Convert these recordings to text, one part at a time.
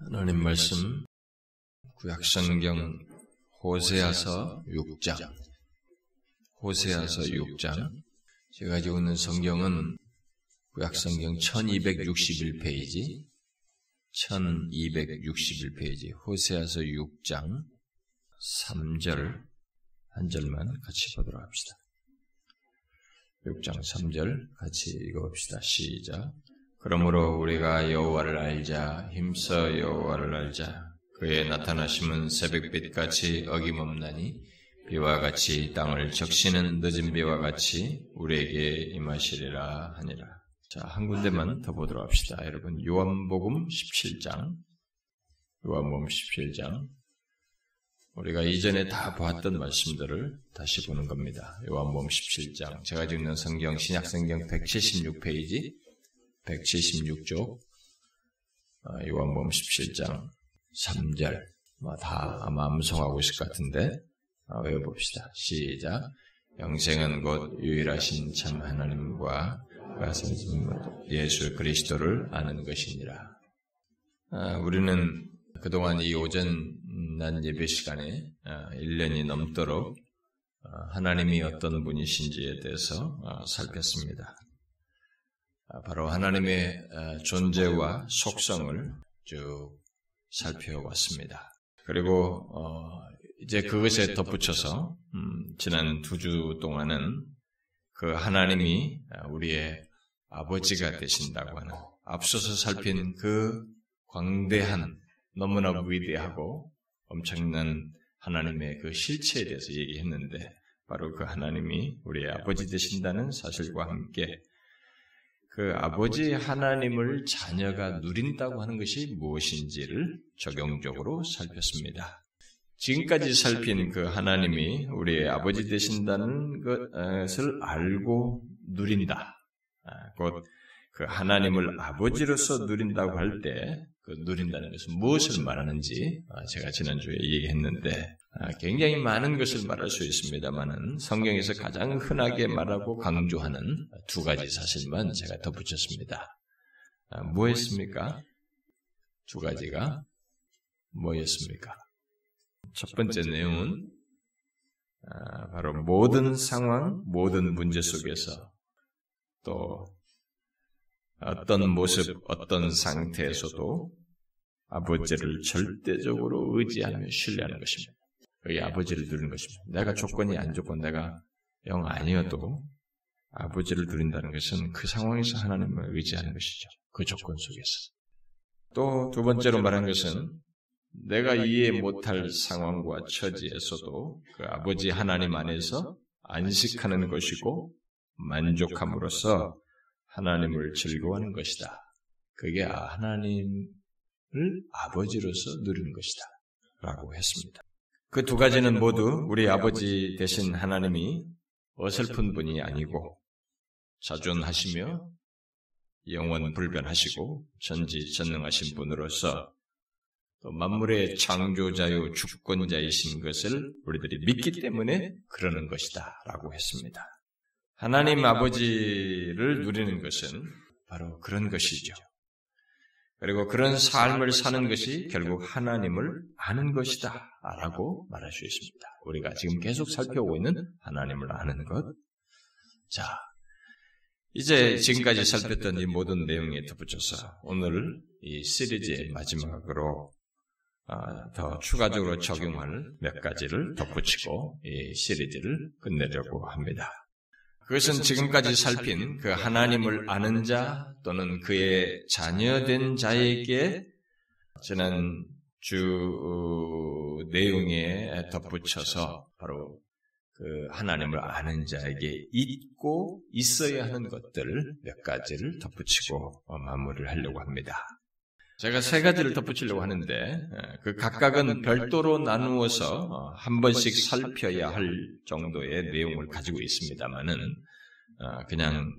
하나님 말씀 구약성경 호세아서 6장 호세아서 6장 제가 가지고 있는 성경은 구약성경 1261페이지 1261페이지 호세아서 6장 3절 한 절만 같이 보도록 합시다. 6장 3절 같이 읽어봅시다. 시작. 그러므로 우리가 여호와를 알자 힘써 여호와를 알자 그의 나타나심은 새벽빛 같이 어김없나니 비와 같이 땅을 적시는 늦은 비와 같이 우리에게 임하시리라 하니라. 자, 한 군데만 더 보도록 합시다. 여러분, 요한복음 17장. 요한복음 17장. 우리가 이전에 다 보았던 말씀들을 다시 보는 겁니다. 요한복음 17장. 제가 읽는 성경, 신약성경 176페이지, 176쪽, 요한복음 17장 3절. 다 아마 암송하고 있을 것 같은데, 외워봅시다. 시작. 영생은 곧 유일하신 참 하나님과 예수 그리스도를 아는 것이니라. 우리는 그동안 이 오전 난 예배 시간에 1년이 넘도록 하나님이 어떤 분이신지에 대해서 살폈습니다. 바로 하나님의 존재와 속성을 쭉 살펴왔습니다. 그리고 이제 그것에 덧붙여서 지난 두 주 동안은 그 하나님이 우리의 아버지가 되신다고 하는 앞서서 살핀 그 광대한 너무나 위대하고 엄청난 하나님의 그 실체에 대해서 얘기했는데 바로 그 하나님이 우리의 아버지 되신다는 사실과 함께 그 아버지 하나님을 자녀가 누린다고 하는 것이 무엇인지를 적용적으로 살폈습니다. 지금까지 살핀 그 하나님이 우리의 아버지 되신다는 것을 알고 누린다. 곧 그 하나님을 아버지로서 누린다고 할 때 그 누린다는 것은 무엇을 말하는지 제가 지난주에 얘기했는데 굉장히 많은 것을 말할 수 있습니다만은 성경에서 가장 흔하게 말하고 강조하는 두 가지 사실만 제가 덧붙였습니다. 뭐였습니까? 두 가지가 뭐였습니까? 첫 번째 내용은 바로 모든 상황, 모든 문제 속에서 또 어떤 모습, 어떤 상태에서도 아버지를 절대적으로 의지하며 신뢰하는 것입니다. 그의 아버지를 누리는 것입니다. 내가 조건이 안 좋고 내가 영 아니어도 아버지를 누린다는 것은 그 상황에서 하나님을 의지하는 것이죠. 그 조건 속에서. 또 두 번째로 말한 것은 내가 이해 못할 상황과 처지에서도 그 아버지 하나님 안에서 안식하는 것이고 만족함으로써 하나님을 즐거워하는 것이다. 그게 하나님을 아버지로서 누리는 것이다. 라고 했습니다. 그 두 가지는 모두 우리 아버지 대신 하나님이 어설픈 분이 아니고 자존하시며 영원 불변하시고 전지전능하신 분으로서 또 만물의 창조자요 주권자이신 것을 우리들이 믿기 때문에 그러는 것이다 라고 했습니다. 하나님 아버지를 누리는 것은 바로 그런 것이죠. 그리고 그런 삶을 사는 것이 결국 하나님을 아는 것이다 라고 말할 수 있습니다. 우리가 지금 계속 살펴보고 있는 하나님을 아는 것. 자, 이제 지금까지 살폈던 이 모든 내용에 덧붙여서 오늘 이 시리즈의 마지막으로 더 추가적으로 적용할 몇 가지를 덧붙이고 이 시리즈를 끝내려고 합니다. 그것은 지금까지 살핀 그 하나님을 아는 자 또는 그의 자녀된 자에게 지난 주 내용에 덧붙여서 바로 그 하나님을 아는 자에게 있고 있어야 하는 것들 몇 가지를 덧붙이고 마무리를 하려고 합니다. 제가 세 가지를 덧붙이려고 하는데 그 각각은 별도로 나누어서 한 번씩 살펴야 할 정도의 내용을 가지고 있습니다만은 그냥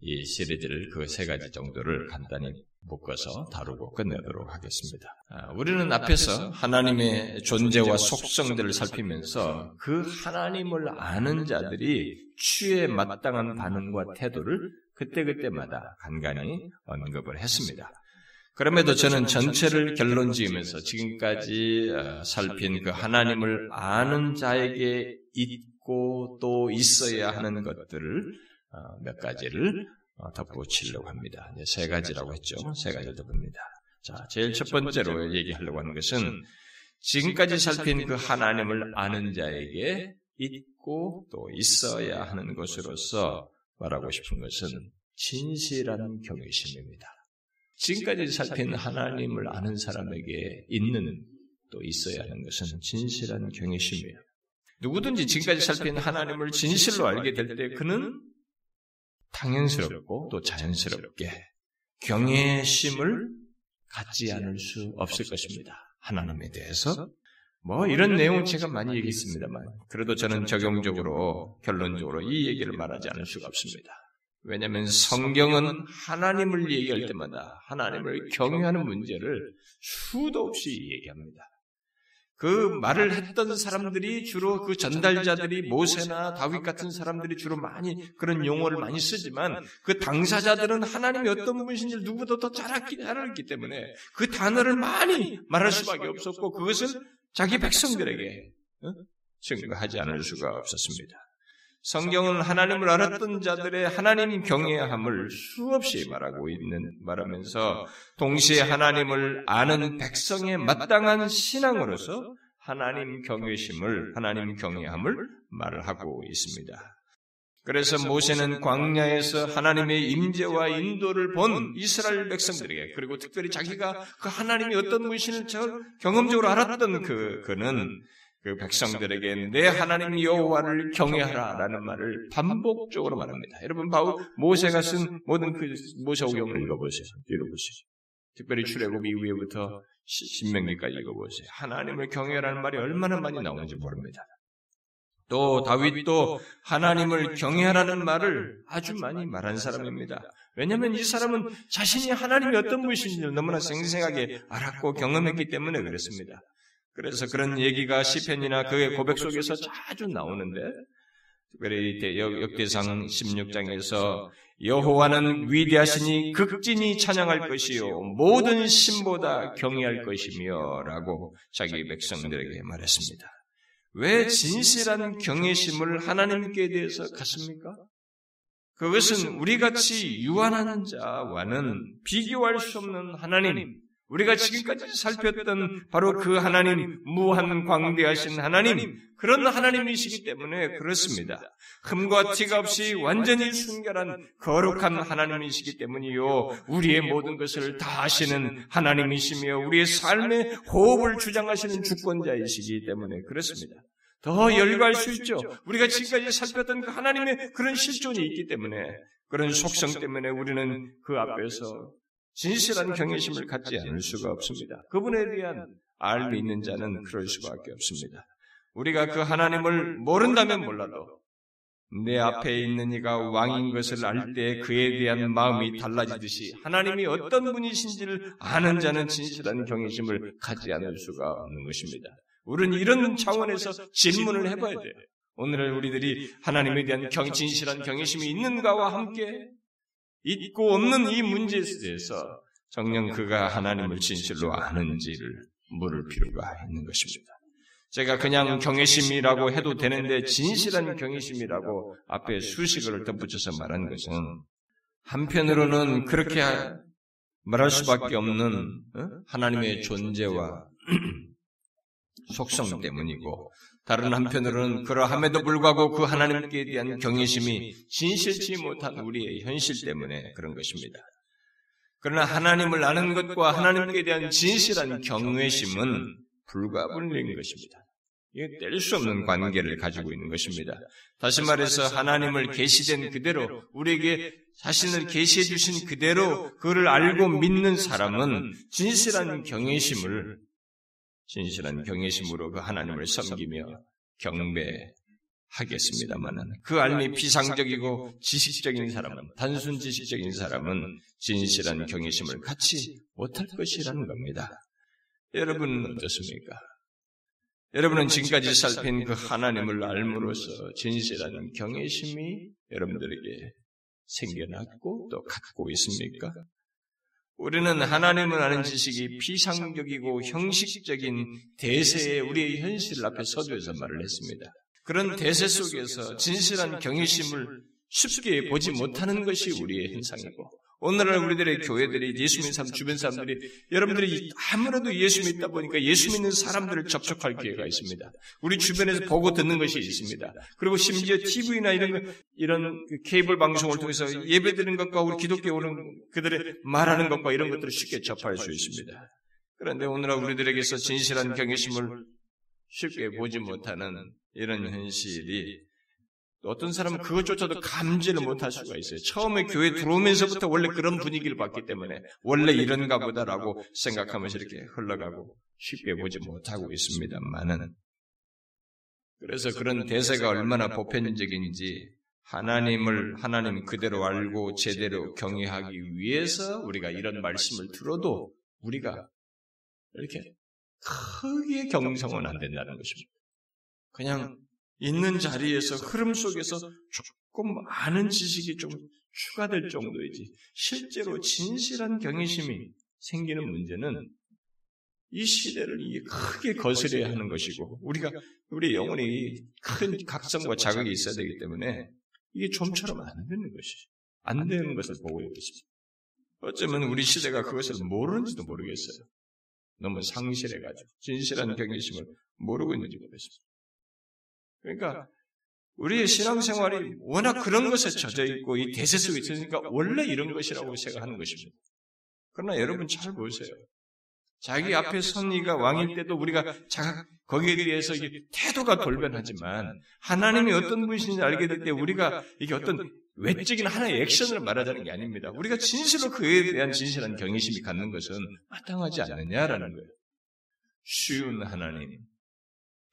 이 시리즈를 그 세 가지 정도를 간단히 묶어서 다루고 끝내도록 하겠습니다. 우리는 앞에서 하나님의 존재와 속성들을 살피면서 그 하나님을 아는 자들이 취에 마땅한 반응과 태도를 그때그때마다 간간히 언급을 했습니다. 그럼에도 저는 전체를 결론 지으면서 지금까지 어, 살핀 그 하나님을 아는 자에게 있고 또 있어야 하는 것들을 어, 몇 가지를 어, 덧붙이려고 합니다. 세 가지라고 했죠. 세 가지를 덧붙입니다. 자, 제일 첫 번째로 얘기하려고 하는 것은 지금까지 살핀 그 하나님을 아는 자에게 있고 또 있어야 하는 것으로서 말하고 싶은 것은 진실한 경외심입니다. 지금까지 살핀 하나님을 아는 사람에게 있는 또 있어야 하는 것은 진실한 경외심이에요. 누구든지 지금까지 살핀 하나님을 진실로 알게 될 때 그는 당연스럽고 또 자연스럽게 경외심을 갖지 않을 수 없을 것입니다. 하나님에 대해서 뭐 이런 내용 제가 많이 얘기했습니다만 그래도 저는 적용적으로 결론적으로 이 얘기를 말하지 않을 수가 없습니다. 왜냐하면 성경은 하나님을 얘기할 때마다 하나님을 경외하는 문제를 수도 없이 얘기합니다. 그 말을 했던 사람들이 주로 그 전달자들이 모세나 다윗 같은 사람들이 주로 많이 그런 용어를 많이 쓰지만 그 당사자들은 하나님이 어떤 분이신지 누구보다 더 잘 알기 때문에 그 단어를 많이 말할 수밖에 없었고 그것을 자기 백성들에게 어? 증거하지 않을 수가 없었습니다. 성경은 하나님을 알았던 자들의 하나님 경외함을 수없이 말하고 있는 말하면서 동시에 하나님을 아는 백성의 마땅한 신앙으로서 하나님 경외심을 하나님 경외함을 말하고 있습니다. 그래서 모세는 광야에서 하나님의 임재와 인도를 본 이스라엘 백성들에게 그리고 특별히 자기가 그 하나님이 어떤 분이신을 경험적으로 알았던 그 그는 그 백성들에게 내 하나님 여호와를 경외하라라는 말을 반복적으로 말합니다. 여러분 바울 모세가 쓴 모든 그 모세오경을 읽어보세요. 읽어보세요. 특별히 출애굽 이후에부터 신명기까지 읽어보세요. 하나님을 경외하라는 말이 얼마나 많이 나오는지 모릅니다. 또 다윗도 하나님을 경외하라는 말을 아주 많이 말한 사람입니다. 왜냐하면 이 사람은 자신이 하나님이 어떤 분이신지를 너무나 생생하게 알았고 경험했기 때문에 그렇습니다. 그래서 그런 얘기가 시편이나 그의 고백 속에서 자주 나오는데 특별히 역대상 16장에서 여호와는 위대하시니 극진히 찬양할 것이요 모든 신보다 경외할 것이며라고 자기 백성들에게 말했습니다. 왜 진실한 경외심을 하나님께 대해서 갖습니까? 그것은 우리 같이 유한한 자와는 비교할 수 없는 하나님, 우리가 지금까지 살폈던 바로 그 하나님, 무한 광대하신 하나님, 그런 하나님이시기 때문에 그렇습니다. 흠과 티가 없이 완전히 순결한 거룩한 하나님이시기 때문이요. 우리의 모든 것을 다 하시는 하나님이시며 우리의 삶의 호흡을 주장하시는 주권자이시기 때문에 그렇습니다. 더 열거할 수 있죠. 우리가 지금까지 살폈던 그 하나님의 그런 실존이 있기 때문에 그런 속성 때문에 우리는 그 앞에서 진실한 경외심을 갖지 않을 수가 없습니다. 그분에 대한 알미 있는 자는 그럴 수밖에 없습니다. 우리가 그 하나님을 모른다면 몰라도 내 앞에 있는 이가 왕인 것을 알 때 그에 대한 마음이 달라지듯이 하나님이 어떤 분이신지를 아는 자는 진실한 경외심을 갖지 않을 수가 없는 것입니다. 우리는 이런 차원에서 질문을 해봐야 돼요. 오늘 우리들이 하나님에 대한 경, 진실한 경외심이 있는가와 함께 있고 없는 이 문제에 대해서 정녕 그가 하나님을 진실로 아는지를 물을 필요가 있는 것입니다. 제가 그냥 경외심이라고 해도 되는데 진실한 경외심이라고 앞에 수식어를 덧붙여서 말한 것은 한편으로는 그렇게 말할 수밖에 없는 어? 하나님의 존재와 속성 때문이고 다른 한편으로는 그러함에도 불구하고 그 하나님께 대한 경외심이 진실치 못한 우리의 현실 때문에 그런 것입니다. 그러나 하나님을 아는 것과 하나님께 대한 진실한 경외심은 불가분리인 것입니다. 이게 뗄 수 없는 관계를 가지고 있는 것입니다. 다시 말해서 하나님을 계시된 그대로 우리에게 자신을 계시해 주신 그대로 그를 알고 믿는 사람은 진실한 경외심을 진실한 경외심으로 그 하나님을 섬기며 경배하겠습니다만은 그 알미 비상적이고 지식적인 사람은 단순 지식적인 사람은 진실한 경외심을 갖지 못할 것이라는 겁니다. 여러분은 어떻습니까? 여러분은 지금까지 살핀 그 하나님을 알므로써 진실한 경외심이 여러분들에게 생겨났고 또 갖고 있습니까? 우리는 하나님을 아는 지식이 피상적이고 형식적인 대세의 우리의 현실 앞에 서두에서 말을 했습니다. 그런 대세 속에서 진실한 경외심을 쉽게 보지 못하는 것이 우리의 현상이고 오늘날 우리들의 교회들이 예수 믿는 사람, 주변 사람들이 여러분들이 아무래도 예수 믿다 보니까 예수 믿는 사람들을 접촉할 기회가 있습니다. 우리 주변에서 보고 듣는 것이 있습니다. 그리고 심지어 TV나 이런 이런 그 케이블 방송을 통해서 예배 드리는 것과 우리 기독교 오는 그들의 말하는 것과 이런 것들을 쉽게 접할 수 있습니다. 그런데 오늘날 우리들에게서 진실한 경외심을 쉽게 보지 못하는 이런 현실이 어떤 사람은 그것조차도 감지를 못할 수가 있어요. 처음에 교회 들어오면서부터 원래 그런 분위기를 봤기 때문에 원래 이런가 보다라고 생각하면서 이렇게 흘러가고 쉽게 보지 못하고 있습니다만은 그래서 그런 대세가 얼마나 보편적인지 하나님을 하나님 그대로 알고 제대로 경외하기 위해서 우리가 이런 말씀을 들어도 우리가 이렇게 크게 경성은 안 된다는 것입니다. 그냥 있는 자리에서 흐름 속에서 조금 아는 지식이 좀 추가될 정도이지 실제로 진실한 경외심이 생기는 문제는 이 시대를 크게 거스려야 하는 것이고 우리가 우리 영혼이 큰 각성과 자극이 있어야 되기 때문에 이게 좀처럼 안 되는 것이 안 되는 것을 보고 있습니다. 어쩌면 우리 시대가 그것을 모르는지도 모르겠어요. 너무 상실해가지고 진실한 경외심을 모르고 있는지 모르겠습니다. 그러니까 우리의 신앙생활이 워낙 그런 것에 젖어 있고 이 대세 속에 있으니까 원래 이런 것이라고 생각하는 것입니다. 그러나 여러분 잘 보세요. 자기 앞에 선의가 왕일 때도 우리가 자각 거기에 대해서 태도가 돌변하지만 하나님이 어떤 분이신지 알게 될 때 우리가 이게 어떤 외적인 하나의 액션을 말하자는 게 아닙니다. 우리가 진실로 그에 대한 진실한 경외심이 갖는 것은 마땅하지 않느냐라는 거예요. 쉬운 하나님,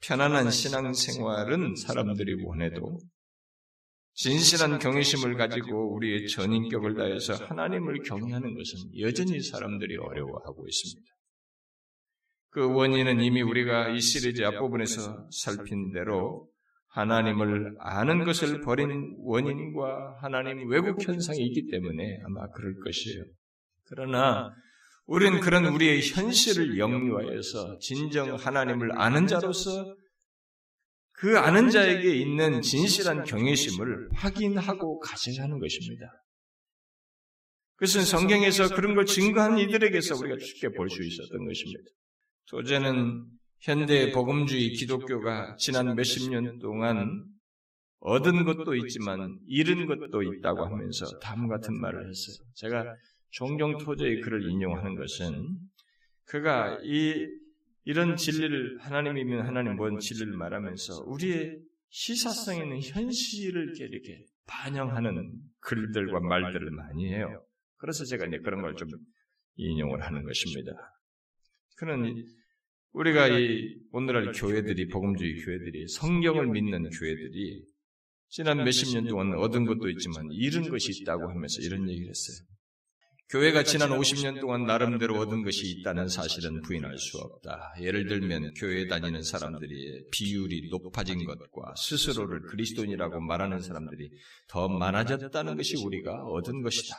편안한 신앙생활은 사람들이 원해도 진실한 경외심을 가지고 우리의 전인격을 다해서 하나님을 경외하는 것은 여전히 사람들이 어려워하고 있습니다. 그 원인은 이미 우리가 이 시리즈 앞부분에서 살핀 대로 하나님을 아는 것을 버린 원인과 하나님 외국 현상이 있기 때문에 아마 그럴 것이에요. 그러나 우리는 그런 우리의 현실을 영유하여서 진정 하나님을 아는 자로서 그 아는 자에게 있는 진실한 경외심을 확인하고 가져야 하는 것입니다. 그것은 성경에서 그런 걸 증거한 이들에게서 우리가 쉽게 볼 수 있었던 것입니다. 소재는 현대 복음주의 기독교가 지난 몇십 년 동안 얻은 것도 있지만 잃은 것도 있다고 하면서 다음 같은 말을 했어요. 제가 종종 토저의 글을 인용하는 것은 그가 이 이런 진리를 하나님이면 하나님 뭔 진리를 말하면서 우리의 시사성 있는 현실을 이렇게 반영하는 글들과 말들을 많이 해요. 그래서 제가 이제 그런 걸 좀 인용을 하는 것입니다. 그는 우리가 이 오늘날 교회들이 복음주의 교회들이 성경을 믿는 교회들이 지난 몇십 년 동안 얻은 것도 있지만 잃은 것이 있다고 하면서 이런 얘기를 했어요. 교회가 지난 50년 동안 나름대로 얻은 것이 있다는 사실은 부인할 수 없다. 예를 들면 교회 다니는 사람들이 비율이 높아진 것과 스스로를 그리스도인이라고 말하는 사람들이 더 많아졌다는 것이 우리가 얻은 것이다.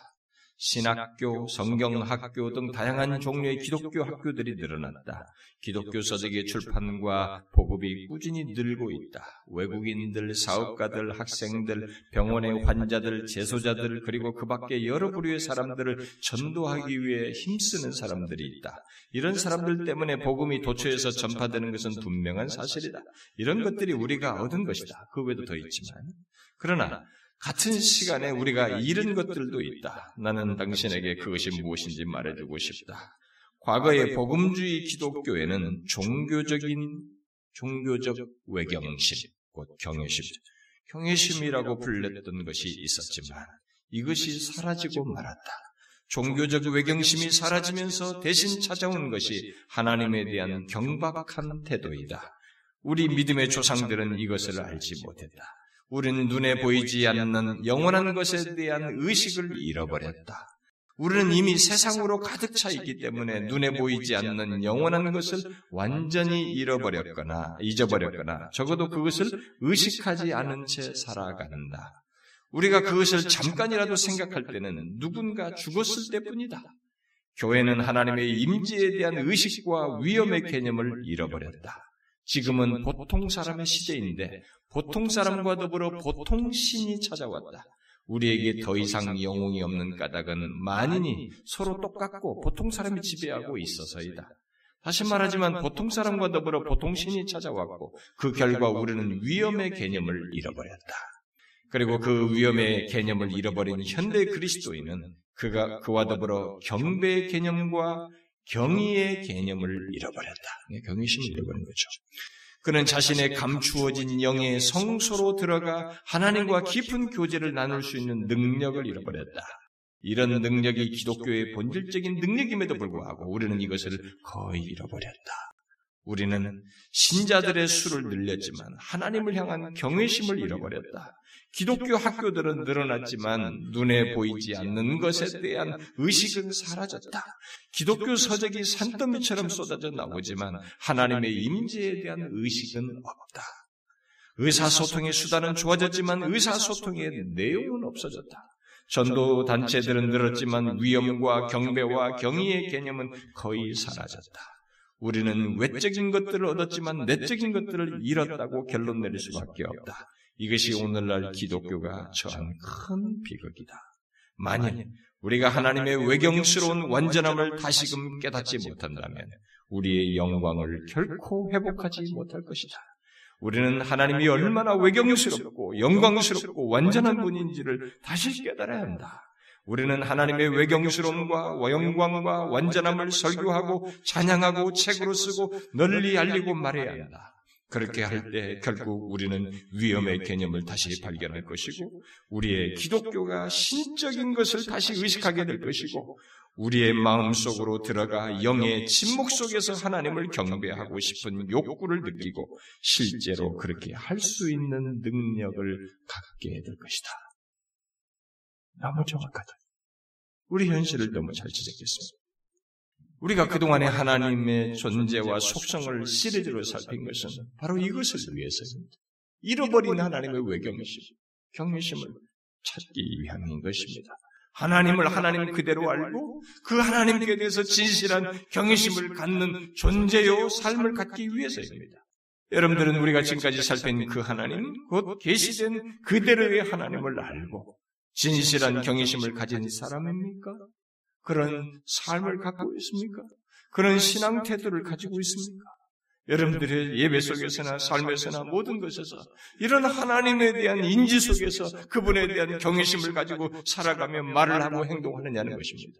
신학교, 성경학교 등 다양한 종류의 기독교 학교들이 늘어났다. 기독교 서적의 출판과 보급이 꾸준히 늘고 있다. 외국인들, 사업가들, 학생들, 병원의 환자들, 재소자들, 그리고 그 밖에 여러 부류의 사람들을 전도하기 위해 힘쓰는 사람들이 있다. 이런 사람들 때문에 복음이 도처에서 전파되는 것은 분명한 사실이다. 이런 것들이 우리가 얻은 것이다. 그 외에도 더 있지만. 그러나 같은 시간에 우리가 잃은 것들도 있다. 나는 당신에게 그것이 무엇인지 말해주고 싶다. 과거의 복음주의 기독교에는 종교적인 종교적 외경심, 곧 경외심, 경외심이라고 불렸던 것이 있었지만 이것이 사라지고 말았다. 종교적 외경심이 사라지면서 대신 찾아온 것이 하나님에 대한 경박한 태도이다. 우리 믿음의 조상들은 이것을 알지 못했다. 우리는 눈에 보이지 않는 영원한 것에 대한 의식을 잃어버렸다. 우리는 이미 세상으로 가득 차 있기 때문에 눈에 보이지 않는 영원한 것을 완전히 잃어버렸거나 잊어버렸거나 적어도 그것을 의식하지 않은 채 살아간다. 우리가 그것을 잠깐이라도 생각할 때는 누군가 죽었을 때뿐이다. 교회는 하나님의 임재에 대한 의식과 위험의 개념을 잃어버렸다. 지금은 보통 사람의 시대인데 보통 사람과 더불어 보통 신이 찾아왔다. 우리에게 더 이상 영웅이 없는 까닭은 만인이 서로 똑같고 보통 사람이 지배하고 있어서이다. 다시 말하지만 보통 사람과 더불어 보통 신이 찾아왔고 그 결과 우리는 위험의 개념을 잃어버렸다. 그리고 그 위험의 개념을 잃어버린 현대 그리스도인은 그가 그와 더불어 경배의 개념과 경의의 개념을 잃어버렸다. 네, 경의심을 잃어버린 거죠. 그는 자신의 감추어진 영의 성소로 들어가 하나님과 깊은 교제를 나눌 수 있는 능력을 잃어버렸다. 이런 능력이 기독교의 본질적인 능력임에도 불구하고 우리는 이것을 거의 잃어버렸다. 우리는 신자들의 수를 늘렸지만 하나님을 향한 경외심을 잃어버렸다. 기독교 학교들은 늘어났지만 눈에 보이지 않는 것에 대한 의식은 사라졌다. 기독교 서적이 산더미처럼 쏟아져 나오지만 하나님의 임재에 대한 의식은 없다. 의사소통의 수단은 좋아졌지만 의사소통의 내용은 없어졌다. 전도 단체들은 늘었지만 위험과 경배와 경의의 개념은 거의 사라졌다. 우리는 외적인 것들을 얻었지만 내적인 것들을 잃었다고 결론 내릴 수밖에 없다. 이것이 오늘날 기독교가 처한 큰 비극이다. 만일 우리가 하나님의 외경스러운 완전함을 다시금 깨닫지 못한다면 우리의 영광을 결코 회복하지 못할 것이다. 우리는 하나님이 얼마나 외경스럽고 영광스럽고 완전한 분인지를 다시 깨달아야 한다. 우리는 하나님의 외경스러움과 영광과 완전함을 설교하고 찬양하고 책으로 쓰고 널리 알리고 말해야 한다. 그렇게 할 때 결국 우리는 위험의 개념을 다시 발견할 것이고 우리의 기독교가 신적인 것을 다시 의식하게 될 것이고 우리의 마음 속으로 들어가 영의 침묵 속에서 하나님을 경배하고 싶은 욕구를 느끼고 실제로 그렇게 할 수 있는 능력을 갖게 될 것이다. 너무 정확하다. 우리 현실을 너무 잘 지적했습니다. 우리가 그동안에 하나님의 존재와 속성을 시리즈로 살핀 것은 바로 이것을 위해서입니다. 잃어버린 하나님의 외경심, 경외심을 찾기 위함인 것입니다. 하나님을 하나님 그대로 알고 그 하나님께 대해서 진실한 경외심을 갖는 존재요 삶을 갖기 위해서입니다. 여러분들은 우리가 지금까지 살핀 그 하나님, 곧 계시된 그대로의 하나님을 알고 진실한 경외심을 가진 사람입니까? 그런 삶을 갖고 있습니까? 그런 신앙 태도를 가지고 있습니까? 여러분들의 예배 속에서나 삶에서나 모든 것에서 이런 하나님에 대한 인지 속에서 그분에 대한 경외심을 가지고 살아가며 말을 하고 행동하느냐는 것입니다.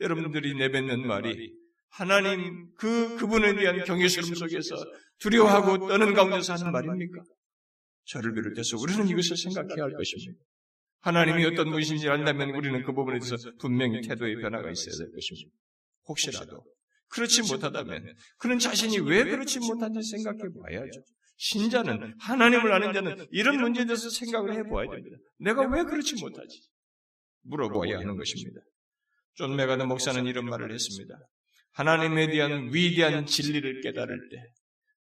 여러분들이 내뱉는 말이 하나님 그 그분에 대한 경외심 속에서 두려워하고 떠는 가운데서 하는 말입니까? 저를 비롯해서 우리는 이것을 생각해야 할 것입니다. 하나님이 어떤 분이신지 안다면 우리는 그 부분에 대해서 분명히 태도의 변화가 있어야 될 것입니다. 혹시라도 그렇지 못하다면 그런 자신이 왜 그렇지 못한지 생각해 봐야죠. 신자는 하나님을 아는 자는 이런 문제에 대해서 생각을 해 보아야 됩니다. 내가 왜 그렇지 못하지? 물어보아야 하는 것입니다. 존 맥아더 목사는 이런 말을 했습니다. 하나님에 대한 위대한 진리를 깨달을 때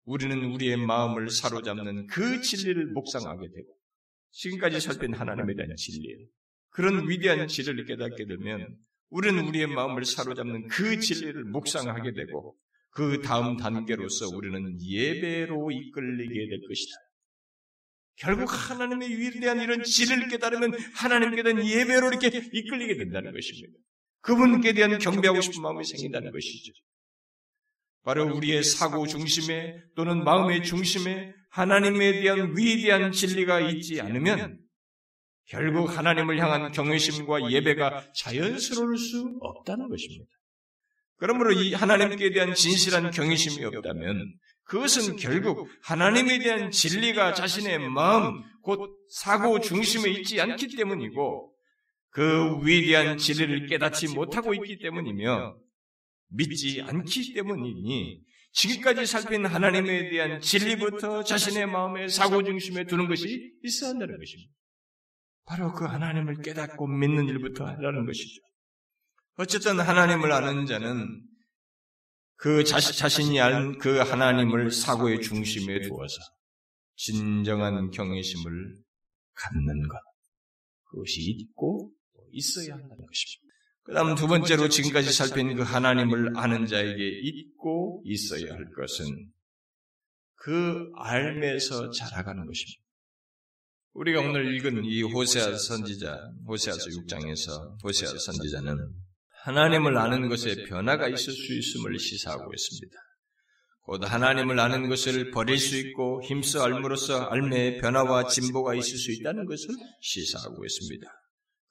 우리는 우리의 마음을 사로잡는 그 진리를 묵상하게 되고 지금까지 살핀 하나님에 대한 진리 그런 위대한 진리를 깨닫게 되면 우리는 우리의 마음을 사로잡는 그 진리를 묵상하게 되고 그 다음 단계로서 우리는 예배로 이끌리게 될 것이다. 결국 하나님의 위대한 이런 진리를 깨달으면 하나님께 대한 예배로 이렇게 이끌리게 된다는 것입니다. 그분께 대한 경배하고 싶은 마음이 생긴다는 것이죠. 바로 우리의 사고 중심에 또는 마음의 중심에 하나님에 대한 위대한 진리가 있지 않으면 결국 하나님을 향한 경외심과 예배가 자연스러울 수 없다는 것입니다. 그러므로 이 하나님께 대한 진실한 경외심이 없다면 그것은 결국 하나님에 대한 진리가 자신의 마음, 곧 사고 중심에 있지 않기 때문이고 그 위대한 진리를 깨닫지 못하고 있기 때문이며 믿지 않기 때문이니 지금까지 살핀 하나님에 대한 진리부터 자신의 마음의 사고 중심에 두는 것이 있어야 한다는 것입니다. 바로 그 하나님을 깨닫고 믿는 일부터 하라는 것이죠. 어쨌든 하나님을 아는 자는 그 자신, 자신이 아는 그 하나님을 사고의 중심에 두어서 진정한 경외심을 갖는 것. 그것이 있고 있어야 한다는 것입니다. 그 다음 두 번째로 지금까지 살핀 그 하나님을 아는 자에게 잊고 있어야 할 것은 그 알매서 자라가는 것입니다. 우리가 오늘 읽은 이 호세아 선지자, 호세아서 6장에서 호세아 선지자는 하나님을 아는 것에 변화가 있을 수 있음을 시사하고 있습니다. 곧 하나님을 아는 것을 버릴 수 있고 힘써 알므로써 알매의 변화와 진보가 있을 수 있다는 것을 시사하고 있습니다.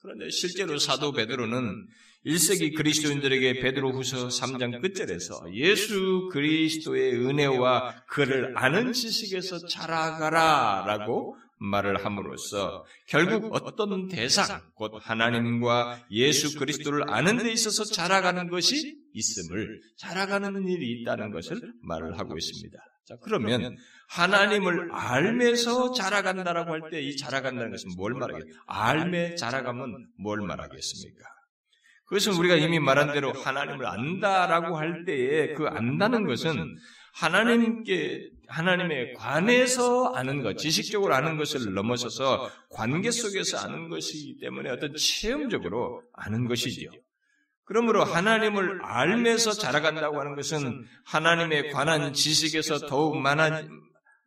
그런데 실제로 사도 베드로는 1세기 그리스도인들에게 베드로후서 3장 끝절에서 예수 그리스도의 은혜와 그를 아는 지식에서 자라가라라고 말을 함으로써 결국 어떤 대상, 곧 하나님과 예수 그리스도를 아는 데 있어서 자라가는 것이 있음을, 자라가는 일이 있다는 것을 말을 하고 있습니다. 자, 그러면 하나님을 알면서 자라간다라고 할 때 이 자라간다는 것은 뭘 말하겠습니까? 알매 자라가면 뭘 말하겠습니까? 그것은 우리가 이미 말한 대로 하나님을 안다라고 할 때에 그 안다는 것은 하나님께 하나님에 관해서 아는 것, 지식적으로 아는 것을 넘어서서 관계 속에서 아는 것이기 때문에 어떤 체험적으로 아는 것이지요. 그러므로 하나님을 알면서 자라간다고 하는 것은 하나님에 관한 지식에서 더욱 많아,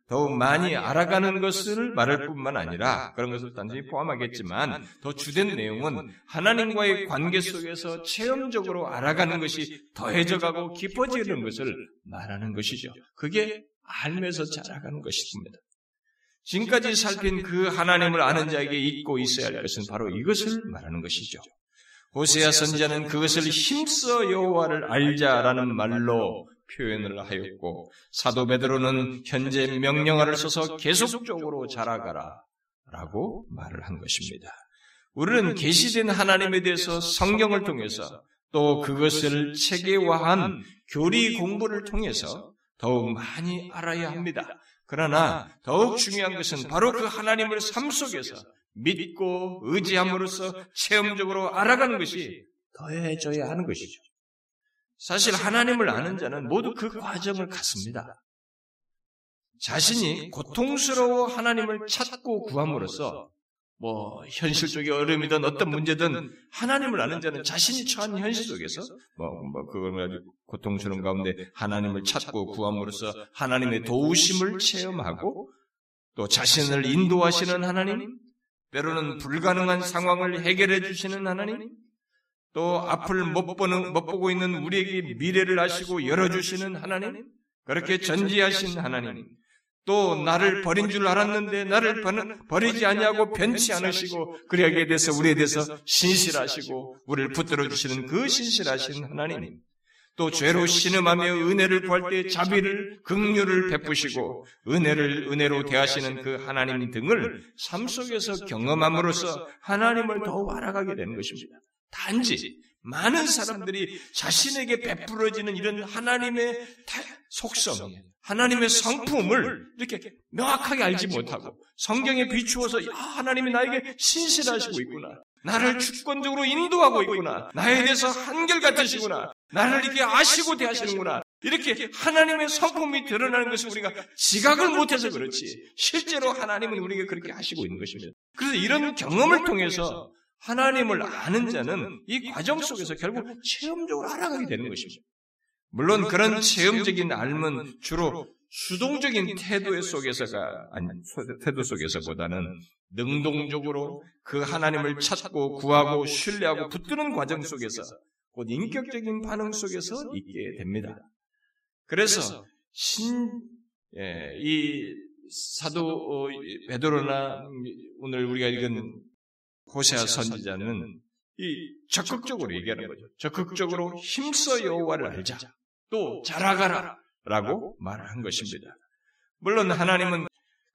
더욱 많이 알아가는 것을 말할 뿐만 아니라 그런 것을 단순히 포함하겠지만 더 주된 내용은 하나님과의 관계 속에서 체험적으로 알아가는 것이 더해져가고 깊어지는 것을 말하는 것이죠. 그게 알면서 자라가는 것입니다. 지금까지 살핀 그 하나님을 아는 자에게 잊고 있어야 할 것은 바로 이것을 말하는 것이죠. 호세아 선지자는 그것을 힘써 여호와를 알자라는 말로 표현을 하였고 사도 베드로는 현재 명령어를 써서 계속적으로 자라가라 라고 말을 한 것입니다. 우리는 계시된 하나님에 대해서 성경을 통해서 또 그것을 체계화한 교리 공부를 통해서 더욱 많이 알아야 합니다. 그러나 더욱 중요한 것은 바로 그 하나님을 삶 속에서 믿고 의지함으로써 체험적으로 알아가는 것이 더해져야 하는 것이죠. 사실 하나님을 아는 자는 모두 그 과정을 갖습니다. 자신이 고통스러워 하나님을 찾고 구함으로써 뭐 현실적인 어려움이든 어떤 문제든 하나님을 아는 자는 자신이 처한 현실 속에서 뭐, 뭐 그걸 가지고 고통스러운 가운데 하나님을 찾고 구함으로써 하나님의 도우심을 체험하고 또 자신을 인도하시는 하나님, 때로는 불가능한 상황을 해결해 주시는 하나님, 또 앞을 못 보는, 못 보고 있는 우리에게 미래를 아시고 열어주시는 하나님, 그렇게 전지하신 하나님, 또 나를 버린 줄 알았는데 나를 버리지 아니하고 변치 않으시고 그러하게 돼서 우리에 대해서 신실하시고 우리를 붙들어 주시는 그 신실하신 하나님, 또 죄로 신음하며 은혜를 구할 때 자비를 극률을 베푸시고 은혜를 은혜로 대하시는 그 하나님 등을 삶 속에서 경험함으로써 하나님을 더욱 알아가게 되는 것입니다. 단지 많은 사람들이 자신에게 베풀어지는 이런 하나님의 속성, 하나님의 성품을 이렇게 명확하게 알지 못하고 성경에 비추어서 야, 하나님이 나에게 신실하시고 있구나. 나를 주권적으로 인도하고 있구나. 나에 대해서 한결같으시구나. 나를 이렇게 아시고 대하시는구나. 이렇게 하나님의 성품이 드러나는 것을 우리가 지각을 못해서 그렇지. 실제로 하나님은 우리에게 그렇게 하시고 있는 것입니다. 그래서 이런 경험을 통해서 하나님을 아는 자는 이 과정 속에서 결국 체험적으로 알아가게 되는 것입니다. 물론 그런 체험적인 알은 주로 수동적인 태도 속에서가 아니 태도 속에서보다는 능동적으로 그 하나님을 찾고 구하고 신뢰하고 붙드는 과정 속에서 곧 인격적인 반응 속에서 있게 됩니다. 그래서 신, 예, 이 사도 어, 베드로나 오늘 우리가 읽은 호세아 선지자는 이 적극적으로 얘기하는 거죠. 적극적으로 힘써 여호와를 알자. 또 자라가라. 라고 말한 것입니다. 물론 하나님은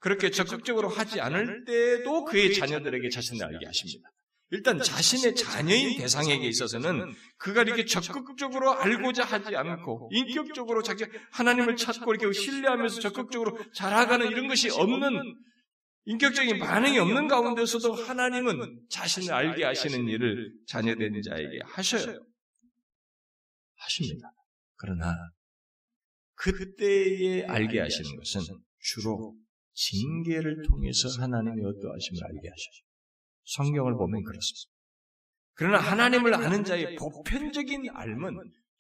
그렇게 적극적으로 하지 않을 때도 그의 자녀들에게 자신을 알게 하십니다. 일단 자신의 자녀인 대상에게 있어서는 그가 이렇게 적극적으로 알고자 하지 않고 인격적으로 자기 하나님을 찾고 이렇게 신뢰하면서 적극적으로 자라가는 이런 것이 없는 인격적인 반응이 없는 가운데서도 하나님은 자신을 알게 하시는 일을 자녀된 자에게 하셔요. 하십니다. 그러나 그때에 알게 하시는 것은 주로 징계를 통해서 하나님의 어떠하심을 알게 하셔요. 성경을 보면 그렇습니다. 그러나 하나님을 아는 자의 보편적인 알은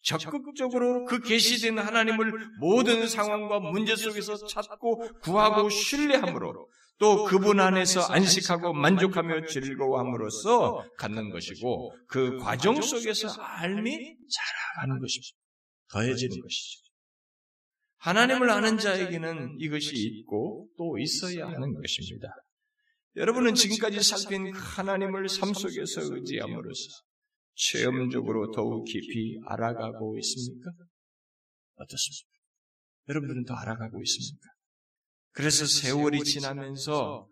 적극적으로 그 계시된 하나님을 모든 상황과 문제 속에서 찾고 구하고 신뢰함으로 또 그분 안에서 안식하고 만족하며 즐거워함으로써 갖는 것이고 그 과정 속에서 삶이 자라가는 것입니다. 더해지는 것이죠. 하나님을 아는 자에게는 이것이 있고 또 있어야 하는 것입니다. 여러분은 지금까지 살핀 그 하나님을 삶 속에서 의지함으로써 체험적으로 더욱 깊이 알아가고 있습니까? 어떻습니까? 여러분들은 더 알아가고 있습니까? 그래서 세월이 지나면서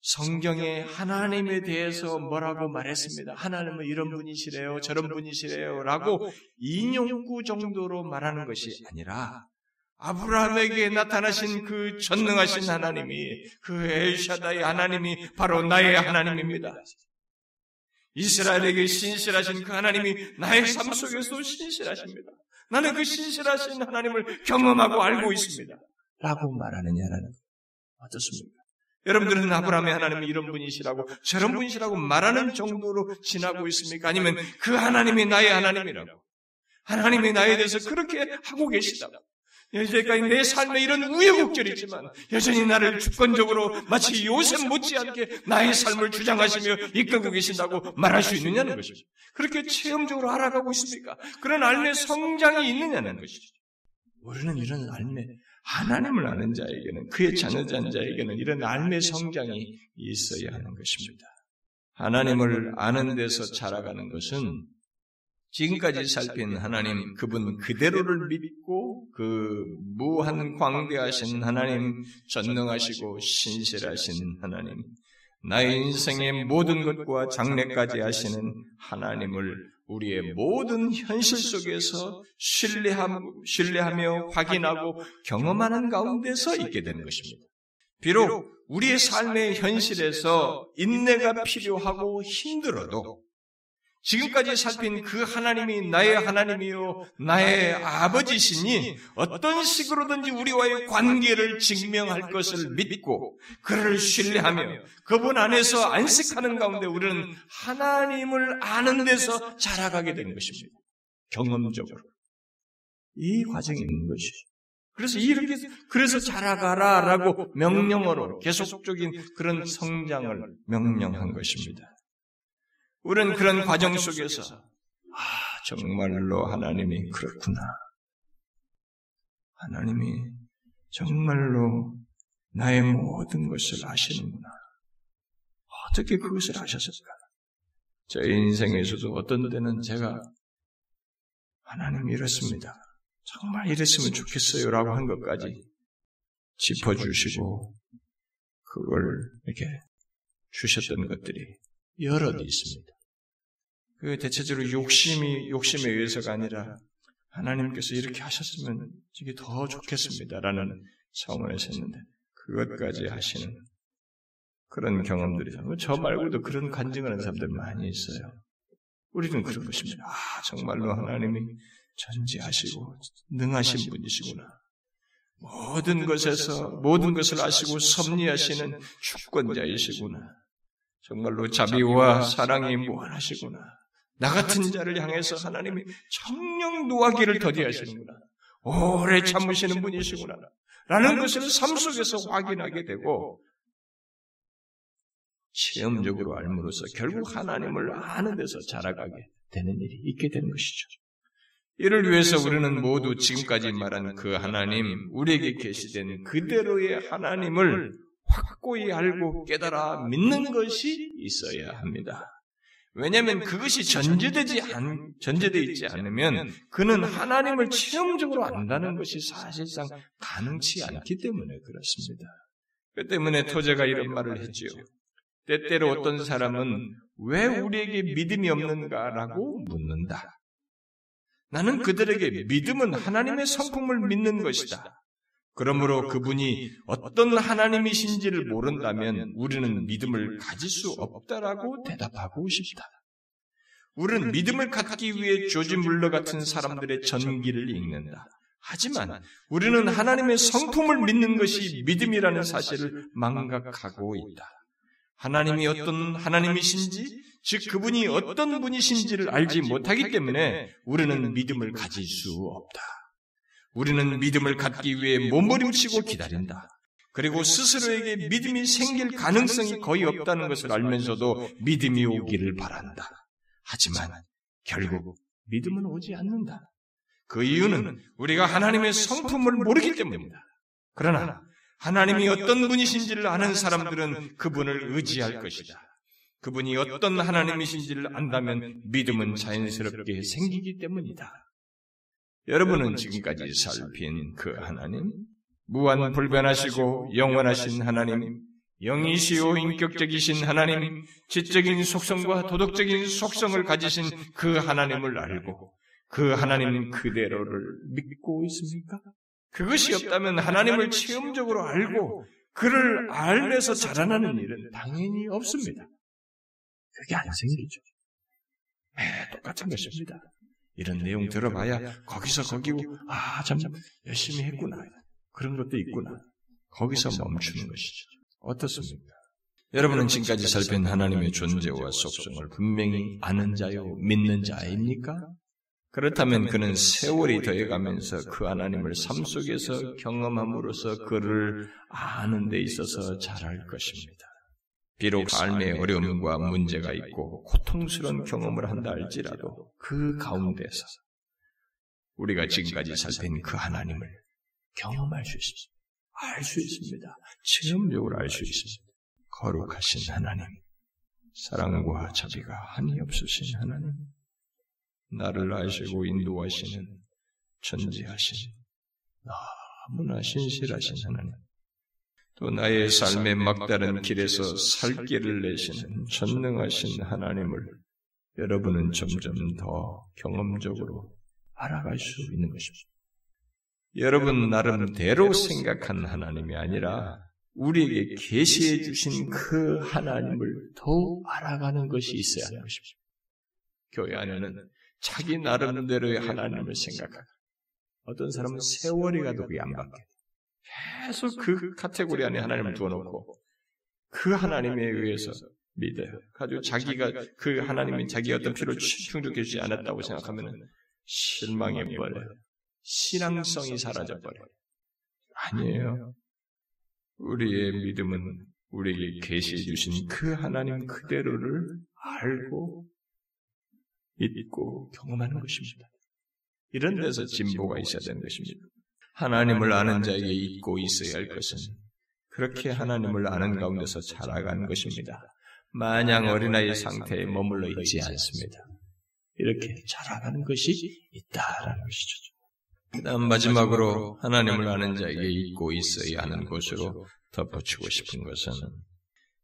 성경에 하나님에 대해서 뭐라고 말했습니다. 하나님은 이런 분이시래요, 저런 분이시래요, 라고 인용구 정도로 말하는 것이 아니라 아브라함에게 나타나신 그 전능하신 하나님이 그 엘샤다의 하나님이 바로 나의 하나님입니다. 이스라엘에게 신실하신 그 하나님이 나의 삶 속에서도 신실하십니다. 나는 그 신실하신 하나님을 경험하고 알고 있습니다. 라고 말하느냐라는 어떻습니까? 여러분들은 아브라함의 하나님이 이런 분이시라고 저런 분이시라고 말하는 정도로 지나고 있습니까? 아니면 그 하나님이 나의 하나님이라고 하나님이 나에 대해서 그렇게 하고 계시다고 여태까지 내 삶에 이런 우여곡절이지만 여전히 나를 주권적으로 마치 요셉 못지않게 나의 삶을 주장하시며 이끌고 계신다고 말할 수 있느냐는 것이죠. 그렇게 체험적으로 알아가고 있습니까? 그런 삶의 성장이 있느냐는 것이죠. 우리는 이런 삶의 하나님을 아는 자에게는 그의 자녀된 자에게는 이런 삶의 성장이 있어야 하는 것입니다. 하나님을 아는 데서 자라가는 것은 지금까지 살핀 하나님 그분 그대로를 믿고 그 무한 광대하신 하나님 전능하시고 신실하신 하나님. 나의 인생의 모든 것과 장래까지 하시는 하나님을 우리의 모든 현실 속에서 신뢰하며, 신뢰하며 확인하고 경험하는 가운데서 있게 되는 것입니다. 비록 우리의 삶의 현실에서 인내가 필요하고 힘들어도 지금까지 살핀 그 하나님이 나의 하나님이요, 나의 아버지시니 어떤 식으로든지 우리와의 관계를 증명할 것을 믿고 그를 신뢰하며 그분 안에서 안식하는 가운데 우리는 하나님을 아는 데서 자라가게 되는 것입니다. 경험적으로. 이 과정이 있는 것이죠. 그래서 이렇게, 그래서 자라가라 라고 명령어로 계속적인 그런 성장을 명령한 것입니다. 우리는 그런 과정 속에서 아, 정말로 하나님이 그렇구나. 하나님이 정말로 나의 모든 것을 아시는구나. 어떻게 그것을 아셨을까? 제 인생에서도 어떤 때는 제가 하나님 이렇습니다. 정말 이랬으면 좋겠어요. 라고 한 것까지 짚어주시고 그걸 이렇게 주셨던 것들이 여럿 있습니다. 그 대체적으로 욕심이 욕심에 의해서가 아니라 하나님께서 이렇게 하셨으면 이게 더 좋겠습니다라는 차원에서 했는데 그것까지 하시는 그런 경험들이 저 말고도 그런 간증 하는 사람들 많이 있어요. 우리는 그런 것입니다. 아 정말로 하나님이 전지하시고 능하신 분이시구나. 모든 것에서 모든 것을 아시고 섭리하시는 주권자이시구나. 정말로 자비와 사랑이 무한하시구나. 나 같은 자를 향해서 하나님이 청령 노하기를 더디하시는구나. 오래 참으시는 분이시구나. 라는 것을 삶 속에서 확인하게 되고, 체험적으로 알므로써 결국 하나님을 아는 데서 자라가게 되는 일이 있게 되는 것이죠. 이를 위해서 우리는 모두 지금까지 말한 그 하나님, 우리에게 계시된 그대로의 하나님을 확고히 알고 깨달아 믿는 것이 있어야 합니다. 왜냐하면 그것이 전제되지 않, 전제되어 있지 않으면 그는 하나님을 체험적으로 안다는 것이 사실상 가능치 않기 때문에 그렇습니다. 그 때문에 토제가 이런 말을 했지요. 때때로 어떤 사람은 왜 우리에게 믿음이 없는가라고 묻는다. 나는 그들에게 믿음은 하나님의 성품을 믿는 것이다. 그러므로 그분이 어떤 하나님이신지를 모른다면 우리는 믿음을 가질 수 없다라고 대답하고 싶다. 우리는 믿음을 갖기 위해 조지 물러 같은 사람들의 전기를 읽는다. 하지만 우리는 하나님의 성품을 믿는 것이 믿음이라는 사실을 망각하고 있다. 하나님이 어떤 하나님이신지 즉 그분이 어떤 분이신지를 알지 못하기 때문에 우리는 믿음을 가질 수 없다. 우리는 믿음을 갖기 위해 몸부림치고 기다린다. 그리고 스스로에게 믿음이 생길 가능성이 거의 없다는 것을 알면서도 믿음이 오기를 바란다. 하지만 결국 믿음은 오지 않는다. 그 이유는 우리가 하나님의 성품을 모르기 때문입니다. 그러나 하나님이 어떤 분이신지를 아는 사람들은 그분을 의지할 것이다. 그분이 어떤 하나님이신지를 안다면 믿음은 자연스럽게 생기기 때문이다. 여러분은 지금까지 살핀 그 하나님, 무한 불변하시고 영원하신 하나님, 영이시오 인격적이신 하나님, 지적인 속성과 도덕적인 속성을 가지신 그 하나님을 알고 그 하나님 그대로를 믿고 있습니까? 그것이 없다면 하나님을 체험적으로 알고 그를 알면서 자라나는 일은 당연히 없습니다. 그게 안 생기죠. 네, 똑같은 것입니다. 이런 내용 들어봐야 거기서 거기고 아, 참 열심히 했구나. 그런 것도 있구나. 거기서 멈추는 것이죠. 어떻습니까? 여러분은 지금까지 살핀 하나님의 존재와 속성을 분명히 아는 자요, 믿는 자입니까? 그렇다면 그는 세월이 더해가면서 그 하나님을 삶 속에서 경험함으로써 그를 아는 데 있어서 잘할 것입니다. 비록 삶의 어려움과 문제가 있고 고통스러운 경험을 한다 할지라도 그 가운데서 우리가 지금까지 살핀 그 하나님을 경험할 수 있습니다. 알 수 있습니다. 체험적으로 알 수 있습니다. 거룩하신 하나님, 사랑과 자비가 한이 없으신 하나님, 나를 아시고 인도하시는 전지하신 너무나 신실하신 하나님, 또 나의 삶의 막다른 길에서 살 길을 내시는 전능하신 하나님을 여러분은 점점 더 경험적으로 알아갈 수 있는 것입니다. 여러분 나름대로 생각한 하나님이 아니라 우리에게 계시해 주신 그 하나님을 더욱 알아가는 것이 있어야 하는 것입니다. 교회 안에는 자기 나름대로의 하나님을 생각하고 어떤 사람은 세월이 가도 그게 안 바뀌어요. 계속 그 카테고리 안에 하나님을 두어놓고 그 하나님에 의해서 믿어요. 가지고 자기가 그 하나님이 자기 어떤 필요를 충족해 주지 않았다고 생각하면 실망해 버려요. 신앙성이 사라져 버려요. 아니에요. 우리의 믿음은 우리에게 계시해 주신 그 하나님 그대로를 알고 믿고 경험하는 것입니다. 이런 데서 진보가 있어야 되는 것입니다. 하나님을 아는 자에게 있고 있어야 할 것은 그렇게 하나님을 아는 가운데서 자라가는 것입니다. 마냥 어린아이 상태에 머물러 있지 않습니다. 이렇게 자라가는 것이 있다라는 것이죠. 그 다음 마지막으로 하나님을 아는 자에게 있고 있어야 하는 것으로 덧붙이고 싶은 것은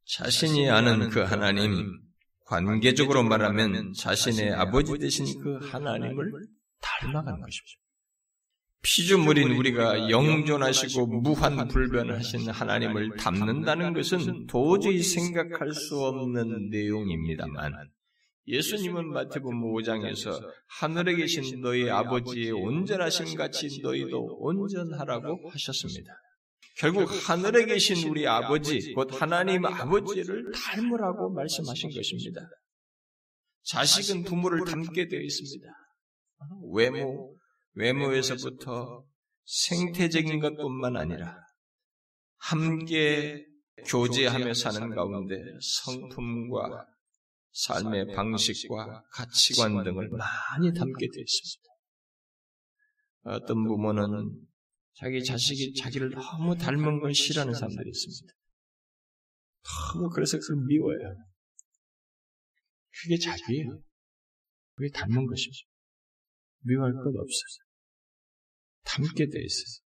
자신이 아는 그 하나님, 관계적으로 말하면 자신의 아버지 되신 그 하나님을 닮아가는 것입니다. 피조물인 우리가 영존하시고 무한불변하신 하나님을 닮는다는 것은 도저히 생각할 수 없는 내용입니다만 예수님은 마태복음 5장에서 하늘에 계신 너희 아버지의 온전하심 같이 너희도 온전하라고 하셨습니다. 결국 하늘에 계신 우리 아버지, 곧 하나님 아버지를 닮으라고 말씀하신 것입니다. 자식은 부모를 닮게 되어 있습니다. 외모, 외모에서부터 생태적인 것뿐만 아니라 함께 교제하며 사는 가운데 성품과 삶의 방식과 가치관 등을 많이 담게 되어 있습니다. 어떤 부모는 자기 자식이 자기를 너무 닮은 걸 싫어하는 사람들이 있습니다. 너무 그래서 그걸 미워요. 그게 자기예요. 그게 닮은 것이죠. 미워할 것 없어요. 닮게 돼 있어요.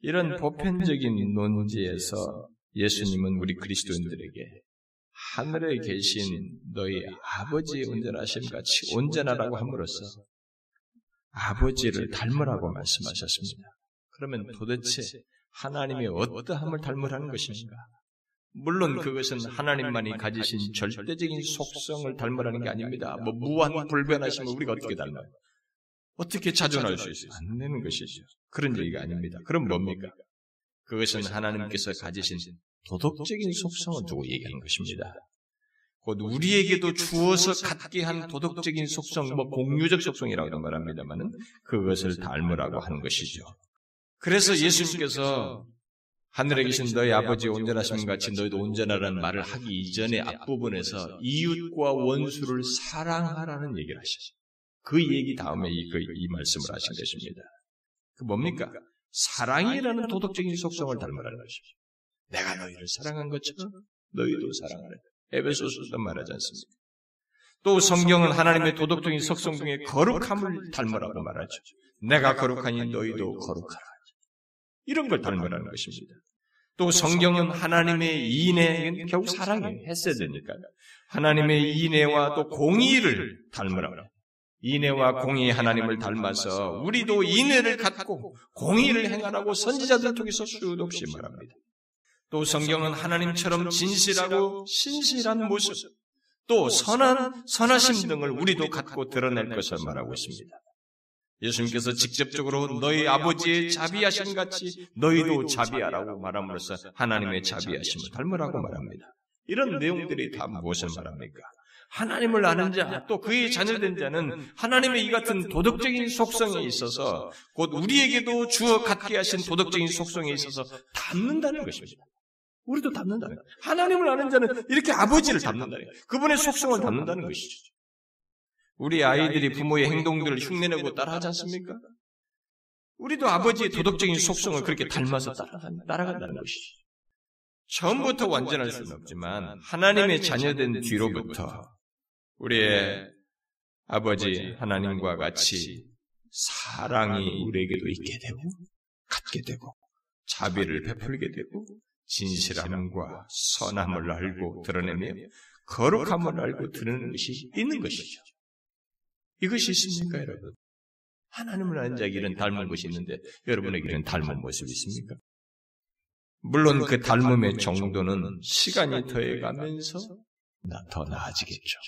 이런 보편적인 논지에서 예수님은 우리 그리스도인들에게 하늘에 계신 너희 아버지의 온전하심 같이 온전하라고 함으로써 아버지를 닮으라고 말씀하셨습니다. 그러면 도대체 하나님의 어떠함을 닮으라는 것입니까? 물론 그것은 하나님만이 가지신 절대적인 속성을 닮으라는 게 아닙니다. 뭐 무한 불변하심을 우리가 어떻게 닮아요? 어떻게 자존할 수 있어요? 안 되는 것이죠. 그런 얘기가 아닙니다. 그럼 뭡니까? 그것은 하나님께서 가지신 도덕적인 속성을 두고 얘기하는 것입니다. 곧 우리에게도 주어서 갖게 한 도덕적인 속성, 뭐 공유적 속성이라고도 말합니다만은 그것을 닮으라고 하는 것이죠. 그래서 예수님께서 하늘에 계신 너희 아버지 온전하심 같이 너희도 온전하라는 말을 하기 이전에 앞부분에서 이웃과 원수를 사랑하라는 얘기를 하시죠. 그 얘기 다음에 이, 그, 이 말씀을 하신 것입니다. 그 뭡니까? 사랑이라는 도덕적인 속성을 닮으라는 것이죠. 내가 너희를 사랑한 것처럼 너희도 사랑하라. 에베소서도 말하지 않습니까? 또 성경은 하나님의 도덕적인 속성 중에 거룩함을 닮으라고 말하죠. 내가 거룩하니 너희도 거룩하라. 이런 걸 닮으라는 것입니다. 또 성경은 하나님의 인애, 결국 사랑이에요. 했어야 되니까. 하나님의 인애와 또 공의를 닮으라고. 인애와 공의 하나님을 닮아서 우리도 인애를 갖고 공의를 행하라고 선지자들 통해서 수도 없이 말합니다. 또 성경은 하나님처럼 진실하고 신실한 모습, 또 선한 선하심 등을 우리도 갖고 드러낼 것을 말하고 있습니다. 예수님께서 직접적으로 너희 아버지의 자비하심 같이 너희도 자비하라고 말함으로써 하나님의 자비하심을 닮으라고 말합니다. 이런 내용들이 다 무엇을 말합니까? 하나님을 아는 자, 또 그의 자녀된 자는 하나님의 이 같은 도덕적인 속성에 있어서 곧 우리에게도 주어 갖게 하신 도덕적인 속성에 있어서 닮는다는 것입니다. 우리도 닮는다는 거예요. 하나님을 아는 자는 이렇게 아버지를 닮는다는 거예요. 그분의 속성을 닮는다는 것이죠. 우리 아이들이 부모의 행동들을 흉내내고 따라하지 않습니까? 우리도 아버지의 도덕적인 속성을 그렇게 닮아서 따라간다는 것이죠. 처음부터 완전할 수는 없지만 하나님의 자녀된 뒤로부터 우리의 아버지 하나님과 같이 사랑이 우리에게도 있게 되고 갖게 되고 자비를 베풀게 되고 진실함과 선함을 알고 드러내며 거룩함을 알고 드러내는 것이 있는 것이죠. 이것이 있습니까, 여러분? 하나님을 아는 자에게는 닮은 것이 있는데 여러분에게는 닮은 모습이 있습니까? 물론 그 닮음의 정도는 시간이 더해가면서 더 나아지겠죠.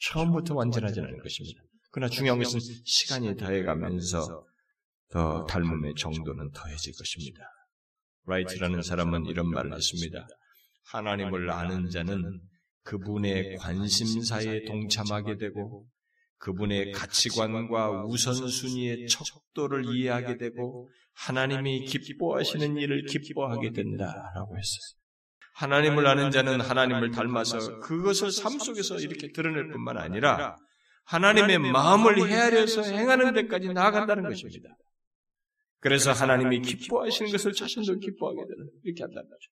처음부터 완전하지 않은 것입니다. 그러나 중요한 것은 시간이 더해가면서 더 닮음의 정도는 더해질 것입니다. 라이트라는 사람은 이런 말을 했습니다. 하나님을 아는 자는 그분의 관심사에 동참하게 되고 그분의 가치관과 우선순위의 척도를 이해하게 되고 하나님이 기뻐하시는 일을 기뻐하게 된다라고 했어요. 하나님을 아는 자는 하나님을 닮아서 그것을 삶 속에서 이렇게 드러낼 뿐만 아니라 하나님의 마음을 헤아려서 행하는 데까지 나아간다는 것입니다. 그래서 하나님이 기뻐하시는 것을 자신도 기뻐하게 되는 이렇게 한다는 거죠.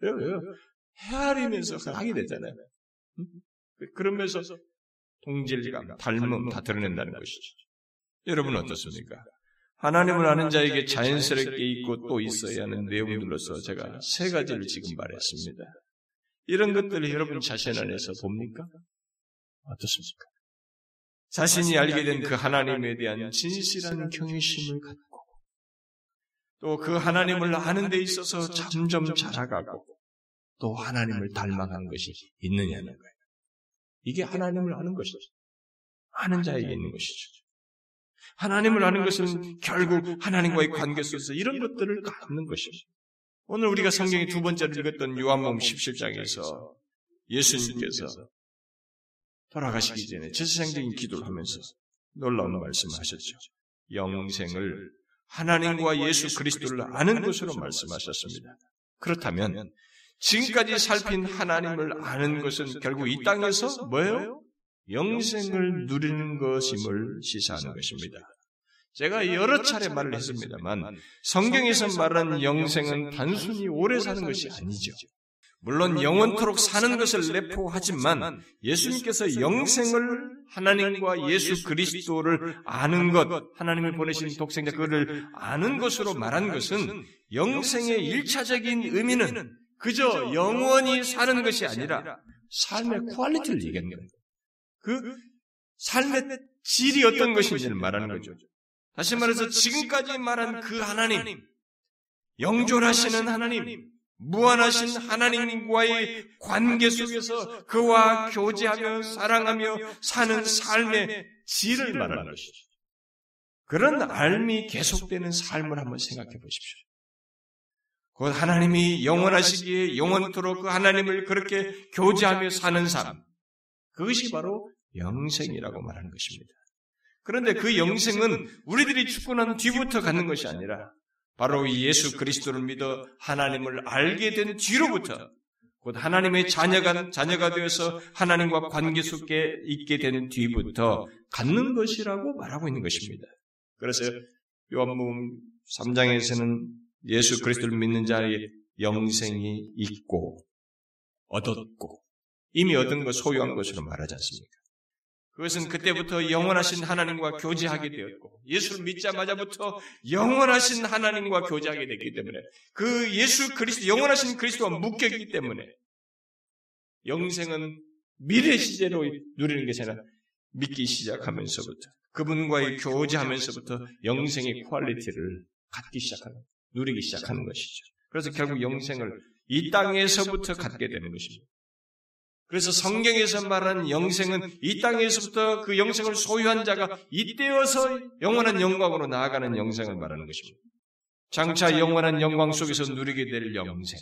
왜요? 헤아리면서 하게 되잖아요. 그러면서 동질감, 닮음 다 드러낸다는 것이죠. 여러분 어떻습니까? 하나님을 아는 자에게 자연스럽게 있고 또 있어야 하는 내용들로서 제가 세 가지를 지금 말했습니다. 이런 것들을 여러분 자신 안에서 봅니까? 어떻습니까? 자신이 알게 된 그 하나님에 대한 진실한 경외심을 갖고 또 그 하나님을 아는 데 있어서 점점 자라가고 또 하나님을 닮아간 것이 있느냐는 거예요. 이게 하나님을 아는 것이죠. 아는 자에게 있는 것이죠. 하나님을 아는 것은 결국 하나님과의 관계 속에서 이런 것들을 갖는 것이죠. 오늘 우리가 성경의 두 번째로 읽었던 요한복음 17장에서 예수님께서 돌아가시기 전에 제사장적인 기도를 하면서 놀라운 말씀을 하셨죠. 영생을 하나님과 예수 그리스도를 아는 것으로 말씀하셨습니다. 그렇다면 지금까지 살핀 하나님을 아는 것은 결국 이 땅에서 뭐예요? 영생을 누리는 것임을 시사하는 것입니다. 제가 여러 차례 말을 했습니다만 성경에서 말하는 영생은 단순히 오래 사는 것이 아니죠. 물론 영원토록 사는 것을 내포하지만 예수님께서 영생을 하나님과 예수 그리스도를 아는 것, 하나님을 보내신 독생자 그를 아는 것으로 말한 것은 영생의 일차적인 의미는 그저 영원히 사는 것이 아니라 삶의 quality를 얘기하는 거예요. 그 삶의 질이 어떤 것인지를 말하는 거죠. 다시 말해서 지금까지 말한 그 하나님, 영존하시는 하나님, 무한하신 하나님과의 관계 속에서 그와 교제하며 사랑하며 사는 삶의 질을 말하는 것이죠. 그런 삶이 계속되는 삶을 한번 생각해 보십시오. 곧 하나님이 영원하시기에 영원토록 그 하나님을 그렇게 교제하며 사는 삶, 그것이 바로 영생이라고 말하는 것입니다. 그런데 그 영생은 우리들이 죽고 난 뒤부터 갖는 것이 아니라 바로 예수 그리스도를 믿어 하나님을 알게 된 뒤로부터 곧 하나님의 자녀가, 자녀가 되어서 하나님과 관계 속에 있게 되는 뒤부터 갖는 것이라고 말하고 있는 것입니다. 그래서 요한복음 3장에서는 예수 그리스도를 믿는 자의 영생이 있고 얻었고 이미 얻은 것 소유한 것으로 말하지 않습니까? 그것은 그때부터 영원하신 하나님과 교제하게 되었고 예수를 믿자마자부터 영원하신 하나님과 교제하게 됐기 때문에 그 예수 그리스도 영원하신 그리스도와 묶였기 때문에 영생은 미래 시제로 누리는 것이 아니라 믿기 시작하면서부터 그분과의 교제하면서부터 영생의 quality를 갖기 시작하는 누리기 시작하는 것이죠. 그래서 결국 영생을 이 땅에서부터 갖게 되는 것입니다. 그래서 성경에서 말하는 영생은 이 땅에서부터 그 영생을 소유한 자가 이때여서 영원한 영광으로 나아가는 영생을 말하는 것입니다. 장차 영원한 영광 속에서 누리게 될 영생.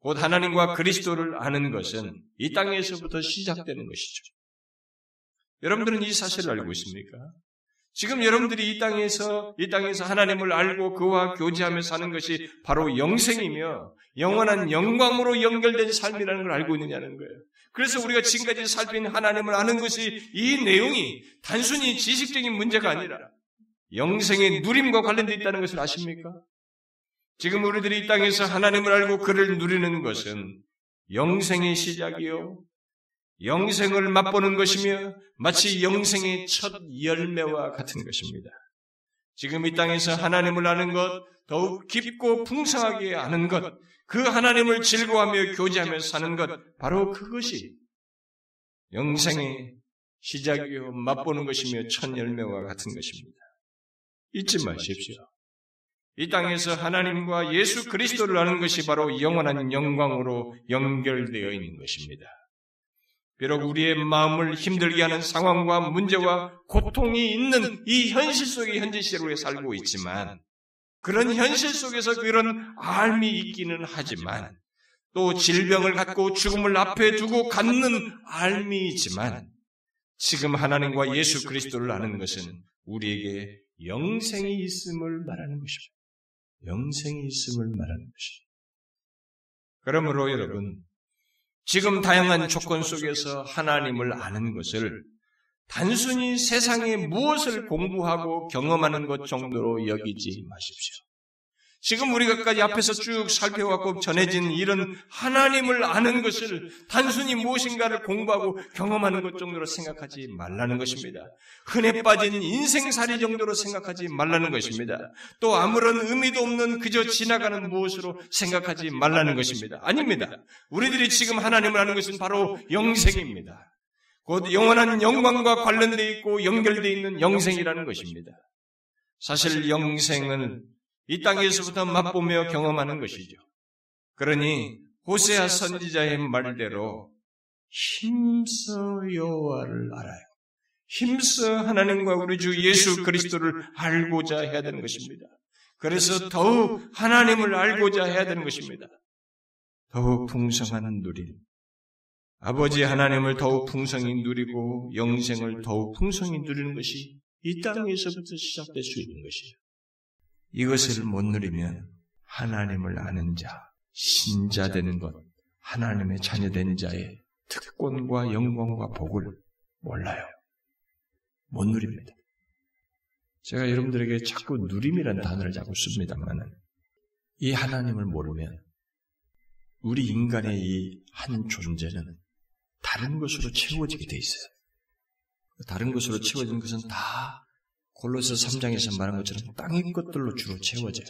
곧 하나님과 그리스도를 아는 것은 이 땅에서부터 시작되는 것이죠. 여러분들은 이 사실을 알고 있습니까? 지금 여러분들이 이 땅에서 이 땅에서 하나님을 알고 그와 교제하며 사는 것이 바로 영생이며 영원한 영광으로 연결된 삶이라는 걸 알고 있느냐는 거예요. 그래서 우리가 지금까지 살핀 하나님을 아는 것이 이 내용이 단순히 지식적인 문제가 아니라 영생의 누림과 관련되어 있다는 것을 아십니까? 지금 우리들이 이 땅에서 하나님을 알고 그를 누리는 것은 영생의 시작이요. 영생을 맛보는 것이며 마치 영생의 첫 열매와 같은 것입니다. 지금 이 땅에서 하나님을 아는 것, 더욱 깊고 풍성하게 아는 것, 그 하나님을 즐거워하며 교제하며 사는 것, 바로 그것이 영생의 시작이요, 맛보는 것이며 첫 열매와 같은 것입니다. 잊지 마십시오. 이 땅에서 하나님과 예수 그리스도를 아는 것이 바로 영원한 영광으로 연결되어 있는 것입니다. 비록 우리의 마음을 힘들게 하는 상황과 문제와 고통이 있는 이 현실 속의 현재 시로 살고 있지만 그런 현실 속에서 그런 알미 있기는 하지만 또 질병을 갖고 죽음을 앞에 두고 갖는 알미이지만 지금 하나님과 예수 그리스도를 아는 것은 우리에게 영생이 있음을 말하는 것입니다. 영생이 있음을 말하는 것입니다. 그러므로 여러분, 지금 다양한 조건 속에서 하나님을 아는 것을 단순히 세상에 무엇을 공부하고 경험하는 것 정도로 여기지 마십시오. 지금 우리가까지 앞에서 쭉 살펴왔고 전해진 이런 하나님을 아는 것을 단순히 무엇인가를 공부하고 경험하는 것 정도로 생각하지 말라는 것입니다. 흔해 빠진 인생살이 정도로 생각하지 말라는 것입니다. 또 아무런 의미도 없는 그저 지나가는 무엇으로 생각하지 말라는 것입니다. 아닙니다. 우리들이 지금 하나님을 아는 것은 바로 영생입니다. 곧 영원한 영광과 관련되어 있고 연결되어 있는 영생이라는 것입니다. 사실 영생은 이 땅에서부터 맛보며 경험하는 것이죠. 그러니 호세아 선지자의 말대로 힘써 여호와를 알아요. 힘써 하나님과 우리 주 예수 그리스도를 알고자 해야 되는 것입니다. 그래서 더욱 하나님을 알고자 해야 되는 것입니다. 더욱 풍성한 누림. 아버지 하나님을 더욱 풍성히 누리고 영생을 더욱 풍성히 누리는 것이 이 땅에서부터 시작될 수 있는 것이죠. 이것을 못 누리면 하나님을 아는 자, 신자 되는 것, 하나님의 자녀된 자의 특권과 영광과 복을 몰라요. 못 누립니다. 제가 여러분들에게 자꾸 누림이라는 단어를 자꾸 씁니다만은 이 하나님을 모르면 우리 인간의 이 한 존재는 다른 것으로 채워지게 돼 있어요. 다른 것으로 채워진 것은 다 골로스 3장에서 말한 것처럼 땅의 것들로 주로 채워져요.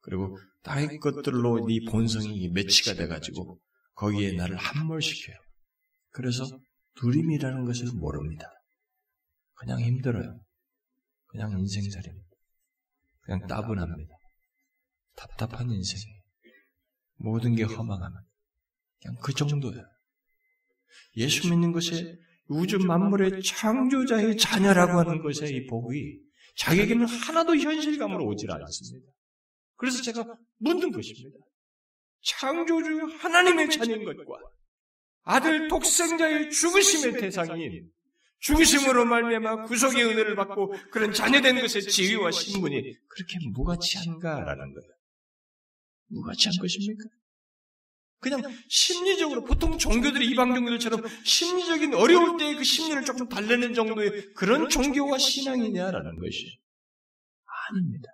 그리고 땅의 것들로 네 본성이 매치가 돼가지고 거기에 나를 함몰시켜요. 그래서 두림이라는 것을 모릅니다. 그냥 힘들어요. 그냥 인생살이입니다. 그냥 따분합니다. 답답한 인생이에요. 모든 게 허망합니다. 그냥 그 정도예요. 예수 믿는 것에 우주 만물의 창조자의 자녀라고 하는 것의 이 복이 자기에게는 하나도 현실감으로 오질 않습니다. 그래서 제가 묻는 것입니다. 창조주 하나님의 자녀인 것과 아들 독생자의 죽으심의 대상인 죽으심으로 말미암아 구속의 은혜를 받고 그런 자녀된 것의 지위와 신분이 그렇게 무가치한가라는 거예요. 무가치한 것입니까? 그냥 심리적으로 보통 종교들이 이방 종교들처럼 심리적인 어려울 때의 그 심리를 조금 달래는 정도의 그런 종교와 신앙이냐라는 것이 아닙니다.